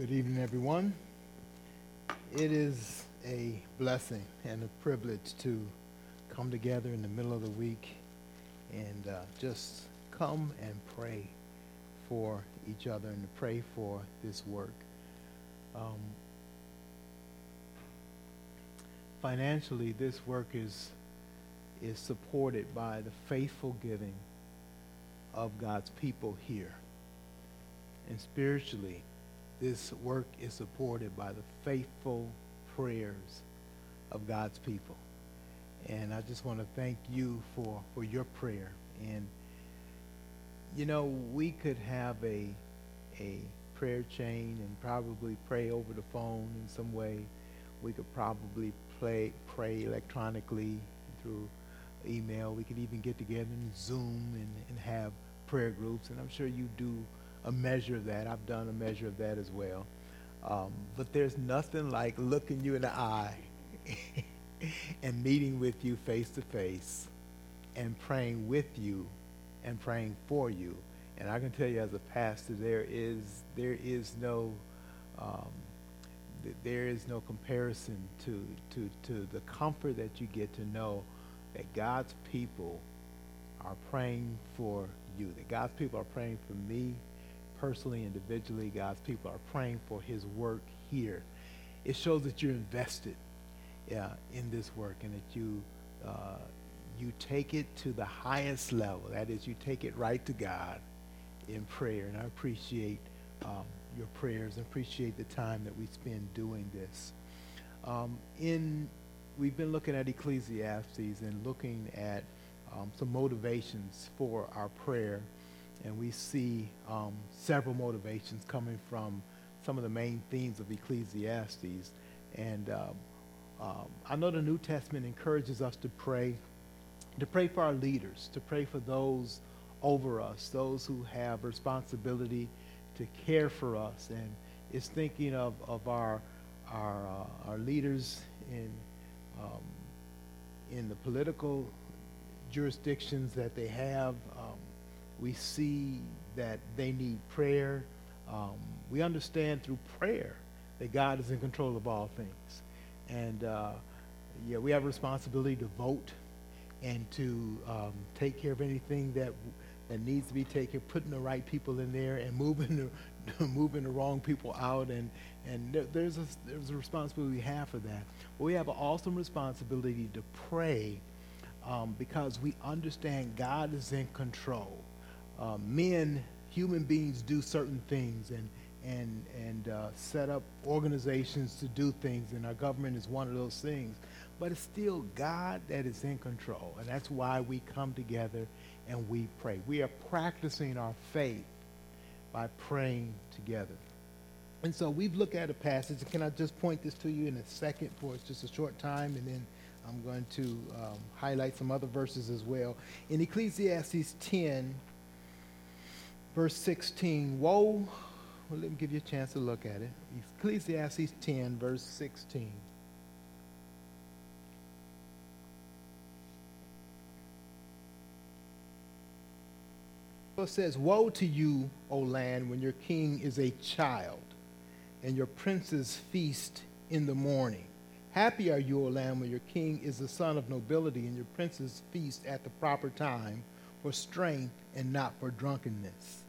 Good evening, everyone. It is a blessing and a privilege to come together in the middle of the week and uh, just come and pray for each other and to pray for this work. Um, financially, this work is is supported by the faithful giving of God's people here. And spiritually, this work is supported by the faithful prayers of God's people. And I just want to thank you for, for your prayer. And, you know, we could have a, a prayer chain and probably pray over the phone in some way. We could probably play, pray electronically through email. We could even get together in Zoom and, and have prayer groups. And I'm sure you do a measure of that. I've done a measure of that as well. Um, but there's nothing like looking you in the eye and meeting with you face to face and praying with you and praying for you. And I can tell you as a pastor, there is there is no um, there is no comparison to, to, to the comfort that you get to know that God's people are praying for you, that God's people are praying for me personally, individually, God's people are praying for his work here. It shows that you're invested in this work and that you, uh, you take it to the highest level. That is, you take it right to God in prayer. And I appreciate um, your prayers and appreciate the time that we spend doing this. Um, in, we've been looking at Ecclesiastes and looking at um, some motivations for our prayer and we see um, several motivations coming from some of the main themes of Ecclesiastes. And um, um, I know the New Testament encourages us to pray, to pray for our leaders, to pray for those over us, those who have responsibility to care for us. And it's thinking of, of our, our, uh, our leaders in, um, in the political jurisdictions that they have. We see that they need prayer. Um, we understand through prayer that God is in control of all things. And uh, yeah, we have a responsibility to vote and to um, take care of anything that that needs to be taken, putting the right people in there and moving the, moving the wrong people out. And, and there's, a, there's a responsibility we have for that. But we have an awesome responsibility to pray um, because we understand God is in control uh, men, human beings, do certain things and and and uh, set up organizations to do things, and our government is one of those things. But it's still God that is in control, and that's why we come together and we pray. We are practicing our faith by praying together. And so we've looked at a passage. Can I just point this to you in a second for just a short time, and then I'm going to um, highlight some other verses as well. In Ecclesiastes 10, verse 16. Woe, well, let me give you a chance to look at it. Ecclesiastes 10, verse 16. It says, Woe to you, O land, when your king is a child, and your princes feast in the morning. Happy are you, O land, when your king is the son of nobility, and your princes feast at the proper time for strength and not for drunkenness.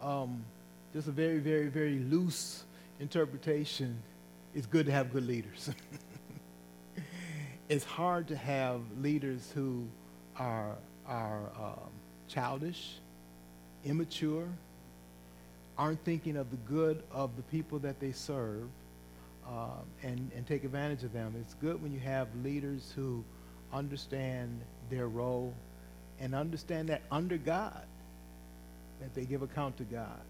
Um, just a very, very, very loose interpretation. It's good to have good leaders. it's hard to have leaders who are, are um, childish, immature, aren't thinking of the good of the people that they serve, uh, and, and take advantage of them. It's good when you have leaders who understand their role and understand that under God, that they give account to God.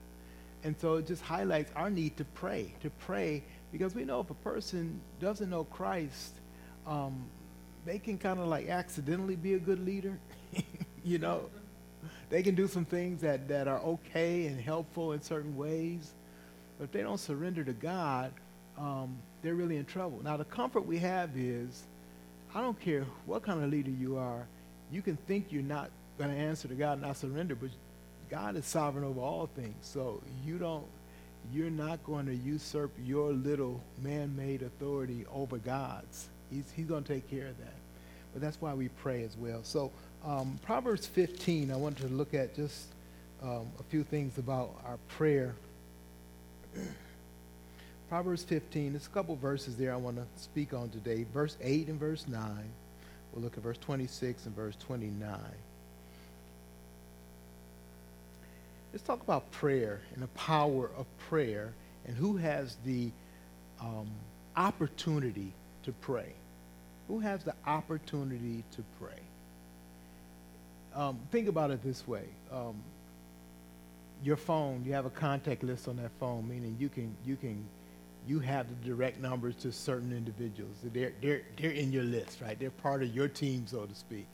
And so it just highlights our need to pray, to pray, because we know if a person doesn't know Christ, um, they can kind of like accidentally be a good leader. you know, they can do some things that, that are okay and helpful in certain ways. But if they don't surrender to God, um, they're really in trouble. Now, the comfort we have is I don't care what kind of leader you are, you can think you're not going to answer to God and not surrender, but God is sovereign over all things. So you don't you're not going to usurp your little man-made authority over God's. He's, he's going to take care of that. But that's why we pray as well. So um, Proverbs 15, I wanted to look at just um, a few things about our prayer. Proverbs 15, there's a couple verses there I want to speak on today. Verse 8 and verse 9. We'll look at verse 26 and verse 29. Let's talk about prayer and the power of prayer and who has the um, opportunity to pray. Who has the opportunity to pray? Um, think about it this way. Um, your phone, you have a contact list on that phone, meaning you can you can you have the direct numbers to certain individuals. They're they're they're in your list, right? They're part of your team, so to speak.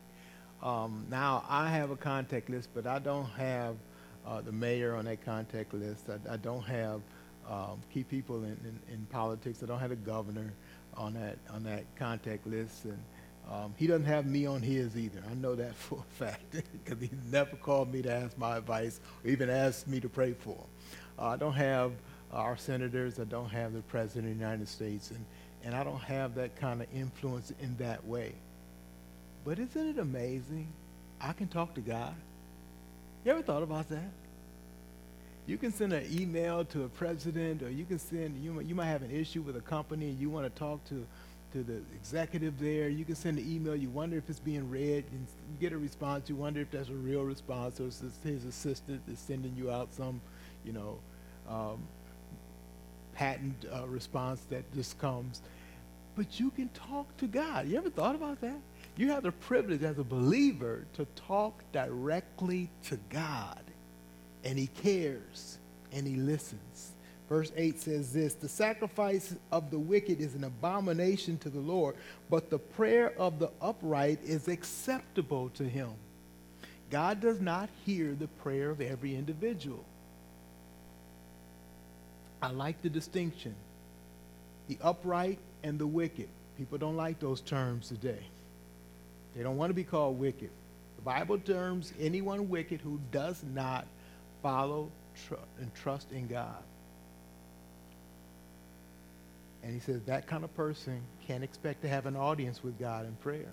Um, now I have a contact list, but I don't have uh, the mayor on that contact list. I, I don't have um, key people in, in, in, politics. I don't have the governor on that on that contact list, and um, he doesn't have me on his either. I know that for a fact because he never called me to ask my advice or even asked me to pray for him. Uh, I don't have our senators. I don't have the president of the United States, and and I don't have that kind of influence in that way. But isn't it amazing? I can talk to God. You ever thought about that? You can send an email to a president, or you can send, you, you might have an issue with a company and you want to talk to, to the executive there. You can send an email, you wonder if it's being read, you get a response, you wonder if that's a real response, or his assistant is sending you out some, you know, um, patent uh, response that just comes. But you can talk to God. You ever thought about that? You have the privilege as a believer to talk directly to God, and He cares and He listens. Verse 8 says this The sacrifice of the wicked is an abomination to the Lord, but the prayer of the upright is acceptable to Him. God does not hear the prayer of every individual. I like the distinction the upright and the wicked. People don't like those terms today. They don't want to be called wicked. The Bible terms anyone wicked who does not follow tr- and trust in God. And he says that kind of person can't expect to have an audience with God in prayer.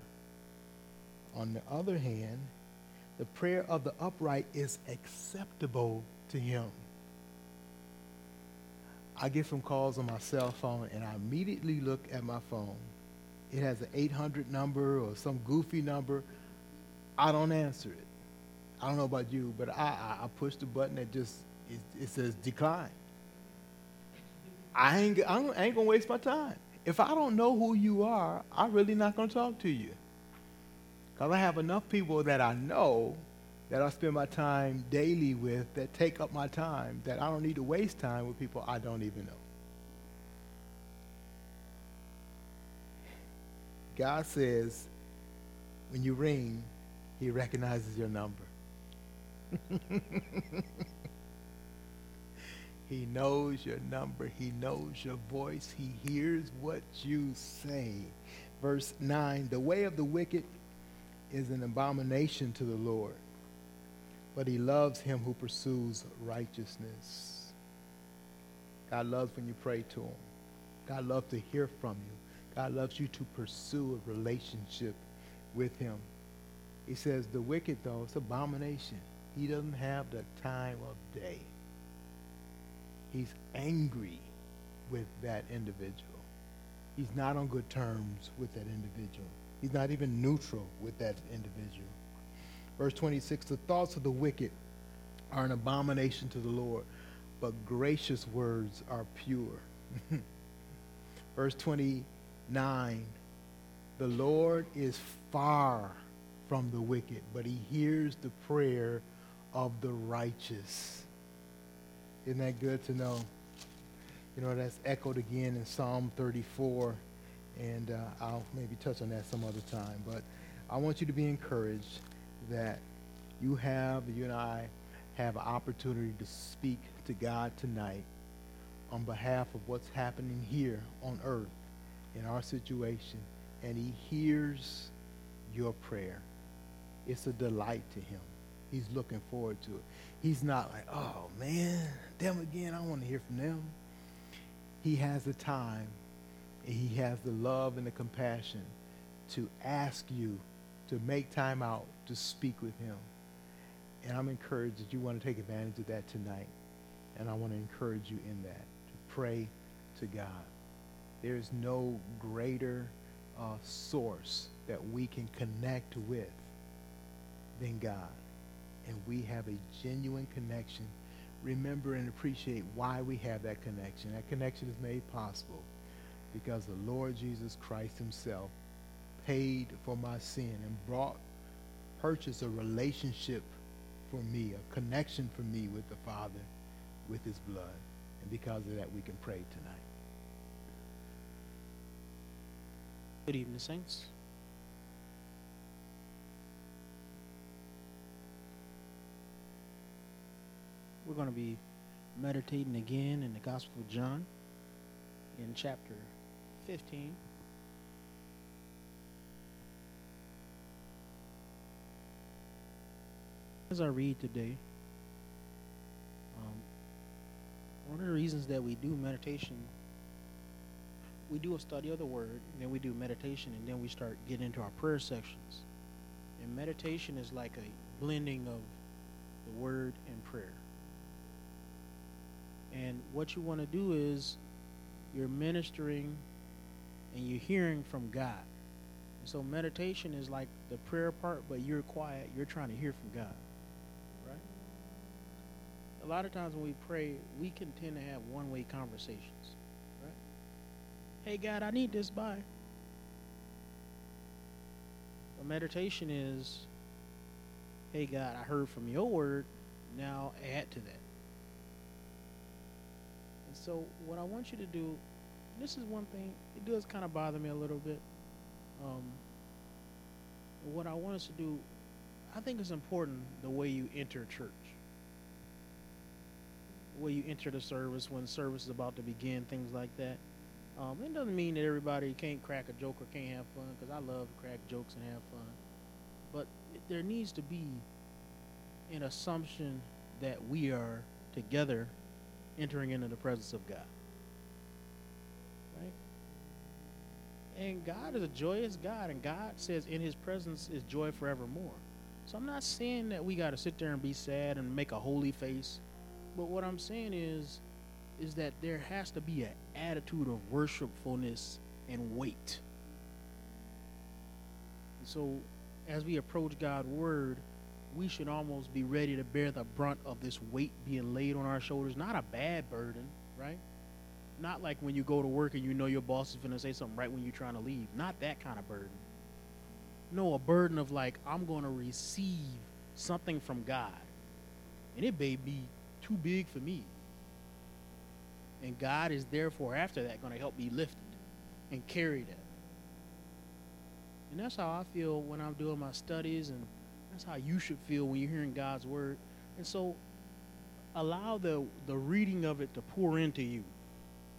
On the other hand, the prayer of the upright is acceptable to him. I get some calls on my cell phone, and I immediately look at my phone it has an 800 number or some goofy number, I don't answer it. I don't know about you, but I, I, I push the button that just, it, it says decline. I ain't, I ain't going to waste my time. If I don't know who you are, I'm really not going to talk to you. Because I have enough people that I know that I spend my time daily with that take up my time that I don't need to waste time with people I don't even know. God says when you ring, he recognizes your number. he knows your number. He knows your voice. He hears what you say. Verse 9 The way of the wicked is an abomination to the Lord, but he loves him who pursues righteousness. God loves when you pray to him. God loves to hear from you. God loves you to pursue a relationship with him. He says the wicked, though, it's abomination. He doesn't have the time of day. He's angry with that individual. He's not on good terms with that individual. He's not even neutral with that individual. Verse 26 The thoughts of the wicked are an abomination to the Lord, but gracious words are pure. Verse 29 The Lord is far from the wicked, but he hears the prayer of the righteous. Isn't that good to know? You know, that's echoed again in Psalm 34, and uh, I'll maybe touch on that some other time. But I want you to be encouraged that you have, you and I have an opportunity to speak to God tonight on behalf of what's happening here on earth in our situation, and he hears your prayer. It's a delight to him. He's looking forward to it. He's not like, oh man, them again. I want to hear from them. He has the time, and he has the love and the compassion to ask you to make time out to speak with him. And I'm encouraged that you want to take advantage of that tonight. And I want to encourage you in that, to pray to God. There is no greater uh, source that we can connect with than God. And we have a genuine connection. Remember and appreciate why we have that connection. That connection is made possible because the Lord Jesus Christ himself paid for my sin and brought, purchased a relationship for me, a connection for me with the Father, with his blood. And because of that, we can pray tonight. Good evening, Saints. We're going to be meditating again in the Gospel of John in chapter 15. As I read today, um, one of the reasons that we do meditation, we do a study of the Word, then we do meditation, and then we start getting into our prayer sections. And meditation is like a blending of the Word and prayer. And what you want to do is you're ministering and you're hearing from God. And so meditation is like the prayer part, but you're quiet, you're trying to hear from God a lot of times when we pray, we can tend to have one way conversations. Right? Hey, God, I need this by. A meditation is, hey, God, I heard from your word. Now add to that. And so, what I want you to do, this is one thing, it does kind of bother me a little bit. Um, what I want us to do, I think it's important the way you enter church where you enter the service when service is about to begin, things like that. Um, it doesn't mean that everybody can't crack a joke or can't have fun, because I love to crack jokes and have fun. But there needs to be an assumption that we are together entering into the presence of God. Right? And God is a joyous God, and God says in his presence is joy forevermore. So I'm not saying that we got to sit there and be sad and make a holy face but what I'm saying is, is that there has to be an attitude of worshipfulness and weight. So, as we approach God's word, we should almost be ready to bear the brunt of this weight being laid on our shoulders. Not a bad burden, right? Not like when you go to work and you know your boss is going to say something right when you're trying to leave. Not that kind of burden. No, a burden of like, I'm going to receive something from God. And it may be too big for me. And God is therefore, after that, going to help me lift it and carry that. And that's how I feel when I'm doing my studies, and that's how you should feel when you're hearing God's word. And so allow the, the reading of it to pour into you.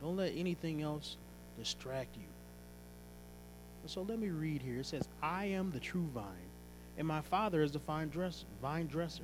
Don't let anything else distract you. And so let me read here. It says, I am the true vine, and my Father is the vine dresser. Vine dresser.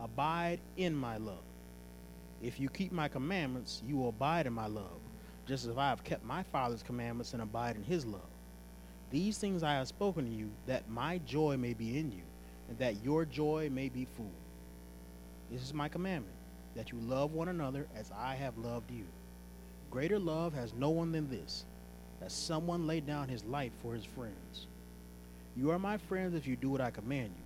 Abide in my love. If you keep my commandments, you will abide in my love, just as I have kept my Father's commandments and abide in his love. These things I have spoken to you, that my joy may be in you, and that your joy may be full. This is my commandment that you love one another as I have loved you. Greater love has no one than this, that someone laid down his life for his friends. You are my friends if you do what I command you.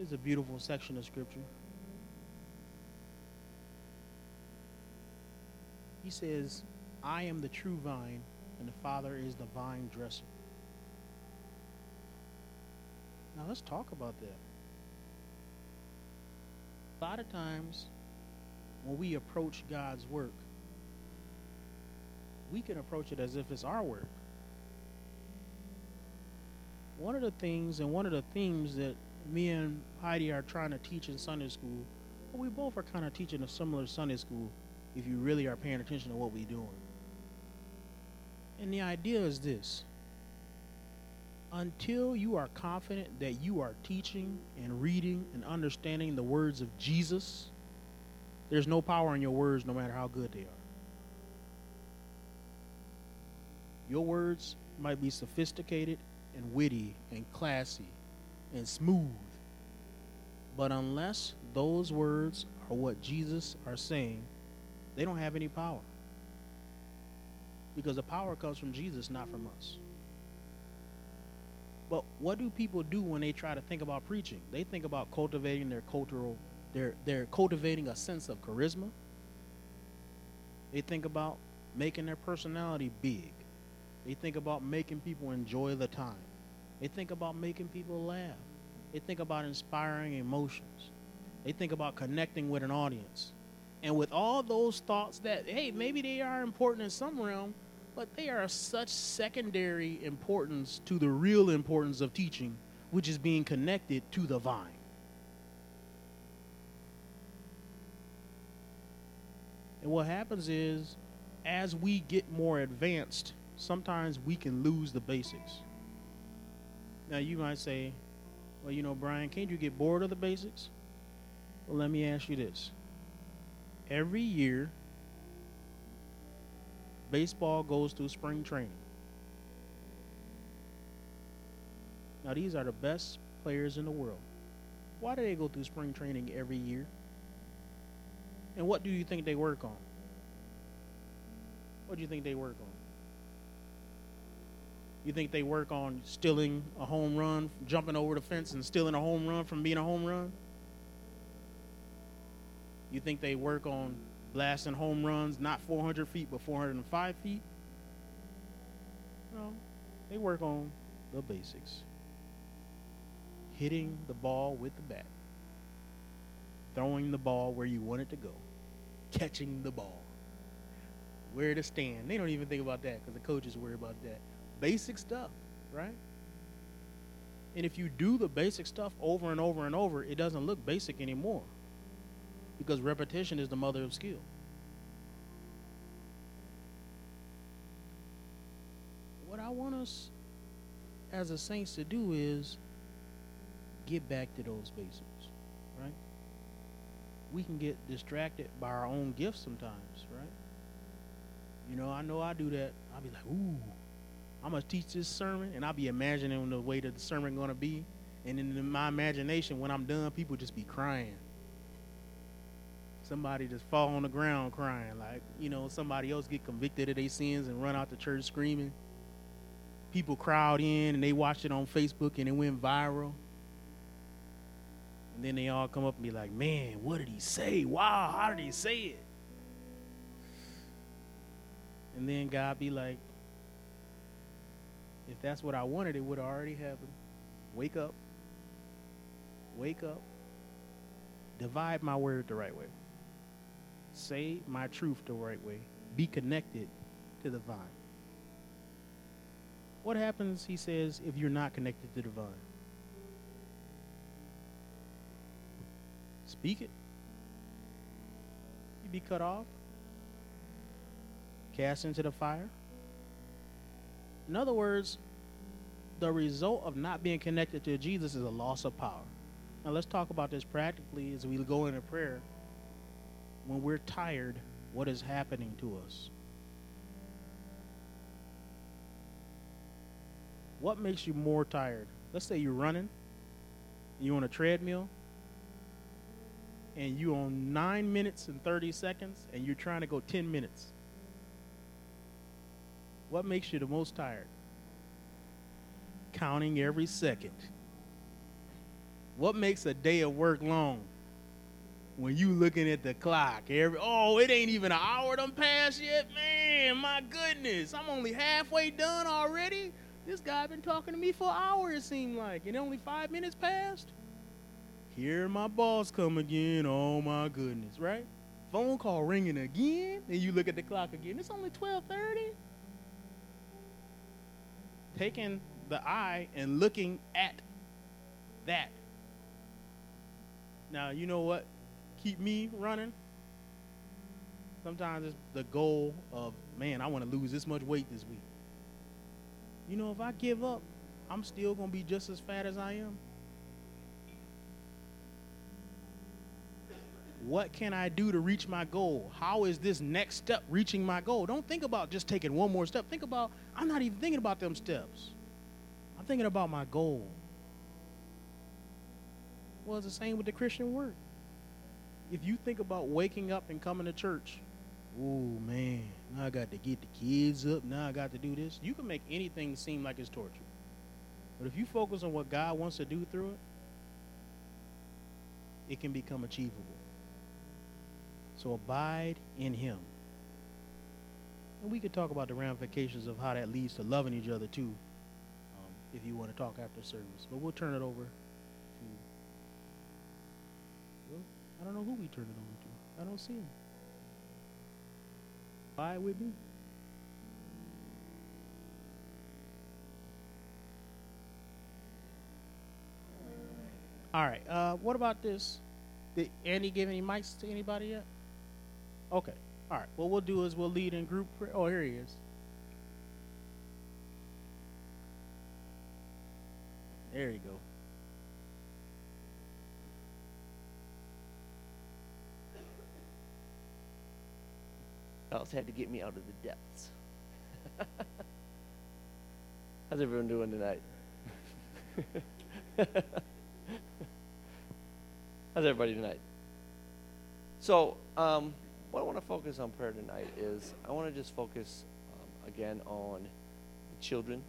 Is a beautiful section of Scripture. He says, I am the true vine, and the Father is the vine dresser. Now let's talk about that. A lot of times, when we approach God's work, we can approach it as if it's our work. One of the things and one of the themes that me and Heidi are trying to teach in Sunday school, well, we both are kind of teaching a similar Sunday school if you really are paying attention to what we're doing. And the idea is this until you are confident that you are teaching and reading and understanding the words of Jesus, there's no power in your words no matter how good they are. Your words might be sophisticated and witty and classy and smooth, but unless those words are what Jesus are saying, they don't have any power. Because the power comes from Jesus, not from us. But what do people do when they try to think about preaching? They think about cultivating their cultural, they're, they're cultivating a sense of charisma. They think about making their personality big. They think about making people enjoy the time. They think about making people laugh. They think about inspiring emotions. They think about connecting with an audience. And with all those thoughts that, hey, maybe they are important in some realm, but they are such secondary importance to the real importance of teaching, which is being connected to the vine. And what happens is, as we get more advanced, sometimes we can lose the basics. Now, you might say, well, you know, Brian, can't you get bored of the basics? Well, let me ask you this. Every year, baseball goes through spring training. Now, these are the best players in the world. Why do they go through spring training every year? And what do you think they work on? What do you think they work on? You think they work on stealing a home run, jumping over the fence and stealing a home run from being a home run? You think they work on blasting home runs not 400 feet but 405 feet? No, they work on the basics hitting the ball with the bat, throwing the ball where you want it to go, catching the ball, where to stand. They don't even think about that because the coaches worry about that. Basic stuff, right? And if you do the basic stuff over and over and over, it doesn't look basic anymore because repetition is the mother of skill. What I want us as a saints to do is get back to those basics, right? We can get distracted by our own gifts sometimes, right? You know, I know I do that. I'll be like, ooh, I'm gonna teach this sermon, and I'll be imagining the way that the sermon gonna be, and in my imagination, when I'm done, people just be crying. Somebody just fall on the ground crying, like you know, somebody else get convicted of their sins and run out the church screaming. People crowd in and they watch it on Facebook and it went viral. And then they all come up and be like, man, what did he say? Wow, how did he say it? And then God be like, if that's what I wanted, it would have already happened. Wake up. Wake up. Divide my word the right way. Say my truth the right way. Be connected to the vine. What happens, he says, if you're not connected to the vine? speak it, you'd be cut off, cast into the fire. In other words, the result of not being connected to Jesus is a loss of power. Now, let's talk about this practically as we go into prayer. When we're tired, what is happening to us? What makes you more tired? Let's say you're running, you're on a treadmill, and you're on 9 minutes and 30 seconds, and you're trying to go 10 minutes. What makes you the most tired? Counting every second. What makes a day of work long? When you looking at the clock, every oh, it ain't even an hour done passed yet, man. My goodness, I'm only halfway done already. This guy been talking to me for an hour, it seemed like, and only five minutes passed. Here my boss come again. Oh my goodness, right? Phone call ringing again, and you look at the clock again. It's only 12:30. Taking the eye and looking at that. Now, you know what? Keep me running. Sometimes it's the goal of, man, I want to lose this much weight this week. You know, if I give up, I'm still going to be just as fat as I am. What can I do to reach my goal? How is this next step reaching my goal? Don't think about just taking one more step. Think about, I'm not even thinking about them steps. I'm thinking about my goal. Well, it's the same with the Christian work. If you think about waking up and coming to church, oh man, now I got to get the kids up, now I got to do this. You can make anything seem like it's torture. But if you focus on what God wants to do through it, it can become achievable. So abide in Him. And we could talk about the ramifications of how that leads to loving each other too, um, if you want to talk after service. But we'll turn it over to. Well, I don't know who we turn it over to. I don't see him. Abide with me. All right. Uh, what about this? Did Andy give any mics to anybody yet? Okay. All right. What we'll do is we'll lead in group prayer. Oh, here he is. There you go. else had to get me out of the depths. How's everyone doing tonight? How's everybody tonight? So, um, what I want to focus on prayer tonight is I want to just focus um, again on the children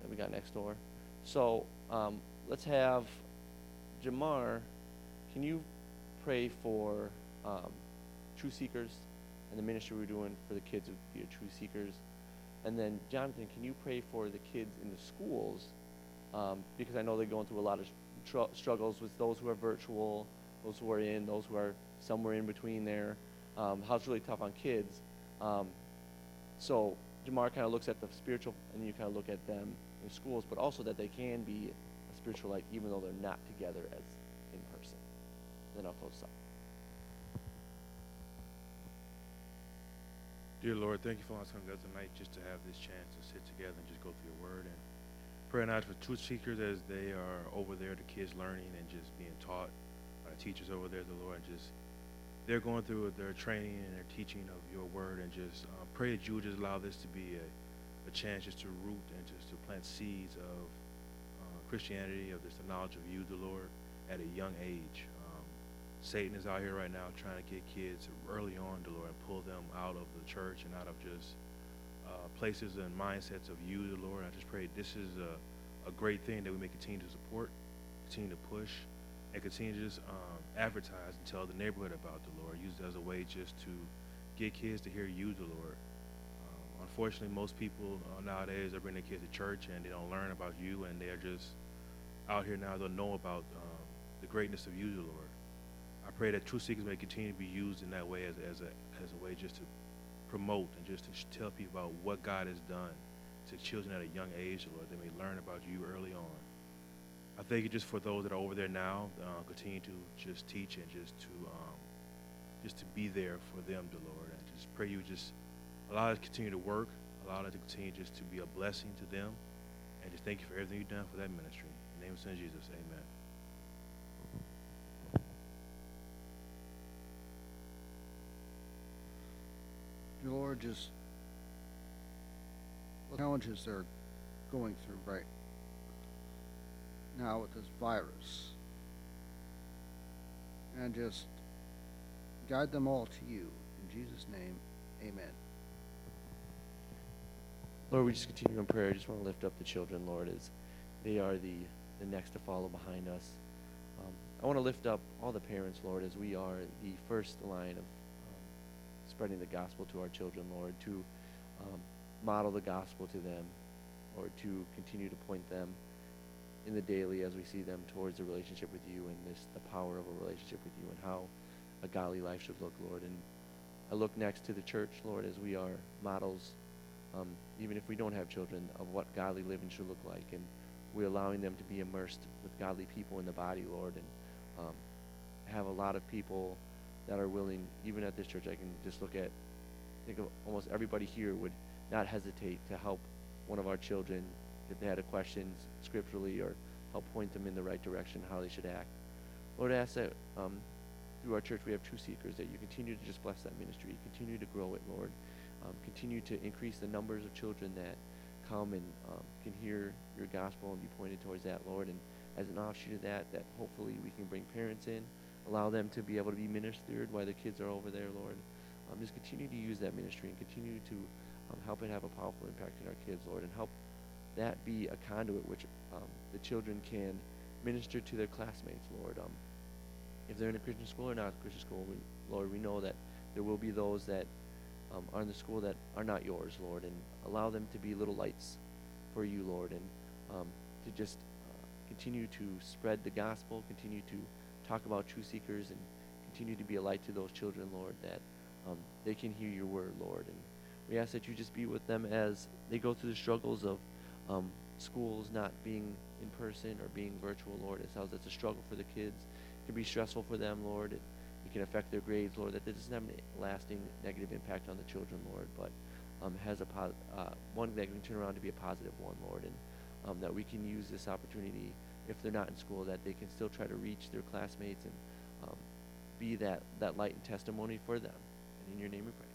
that we got next door. So, um, let's have Jamar. Can you pray for um, True Seekers and the ministry we're doing for the kids of Be True Seekers? And then, Jonathan, can you pray for the kids in the schools? Um, because I know they're going through a lot of tr- struggles with those who are virtual, those who are in, those who are somewhere in between there. Um, how it's really tough on kids. Um, so Jamar kind of looks at the spiritual, and you kind of look at them in schools, but also that they can be a spiritual light even though they're not together as in person. Then I'll close up. Dear Lord, thank you for allowing us to come together tonight just to have this chance to sit together and just go through your word and pray night for True Seekers as they are over there, the kids learning and just being taught by the teachers over there, the Lord, just they're going through their training and their teaching of your word and just uh, pray that you would just allow this to be a, a chance just to root and just to plant seeds of uh, Christianity, of just the knowledge of you, the Lord, at a young age. Um, Satan is out here right now trying to get kids early on, the Lord, and pull them out of the church and out of just uh, places and mindsets of you, the Lord. I just pray this is a, a great thing that we may continue to support, continue to push, and continue to just um, advertise and tell the neighborhood about the Lord. Use it as a way just to get kids to hear you, the Lord. Um, unfortunately, most people uh, nowadays are bringing their kids to church and they don't learn about you, and they're just out here now. They'll know about um, the greatness of you, the Lord. I pray that True Seekers may continue to be used in that way as, as a as a way just to promote and just to tell people about what God has done to children at a young age, Lord. They may learn about you early on. I thank you just for those that are over there now. Uh, continue to just teach and just to um, just to be there for them, dear Lord. And just pray you just allow us to continue to work, allow us to continue just to be a blessing to them. And just thank you for everything you've done for that ministry. In the name of Son Jesus, amen. Dear Lord, just the challenges they're going through right now with this virus. And just guide them all to you. In Jesus' name, amen. Lord, we just continue in prayer. I just want to lift up the children, Lord, as they are the, the next to follow behind us. Um, I want to lift up all the parents, Lord, as we are the first line of um, spreading the gospel to our children, Lord, to um, model the gospel to them, or to continue to point them in the daily as we see them towards a relationship with you and this the power of a relationship with you and how a godly life should look, Lord. And I look next to the church, Lord, as we are models um, even if we don't have children, of what godly living should look like. And we're allowing them to be immersed with godly people in the body, Lord, and um, have a lot of people that are willing, even at this church, I can just look at, think of almost everybody here would not hesitate to help one of our children if they had a question scripturally or help point them in the right direction, how they should act. Lord, I ask that um, through our church we have true seekers, that you continue to just bless that ministry, continue to grow it, Lord um, continue to increase the numbers of children that come and um, can hear your gospel and be pointed towards that, Lord. And as an offshoot of that, that hopefully we can bring parents in, allow them to be able to be ministered while the kids are over there, Lord. Um, just continue to use that ministry and continue to um, help it have a powerful impact in our kids, Lord, and help that be a conduit which um, the children can minister to their classmates, Lord. Um, if they're in a Christian school or not a Christian school, we, Lord, we know that there will be those that um, are in the school that are not yours, Lord, and allow them to be little lights for you, Lord, and um, to just uh, continue to spread the gospel, continue to talk about true seekers, and continue to be a light to those children, Lord, that um, they can hear your word, Lord. And we ask that you just be with them as they go through the struggles of um, schools not being in person or being virtual, Lord. It sounds it's a struggle for the kids. It can be stressful for them, Lord. It, it can affect their grades, Lord, that it doesn't have a lasting negative impact on the children, Lord, but um, has a po- uh, one that can turn around to be a positive one, Lord, and um, that we can use this opportunity if they're not in school, that they can still try to reach their classmates and um, be that, that light and testimony for them. And in your name we pray.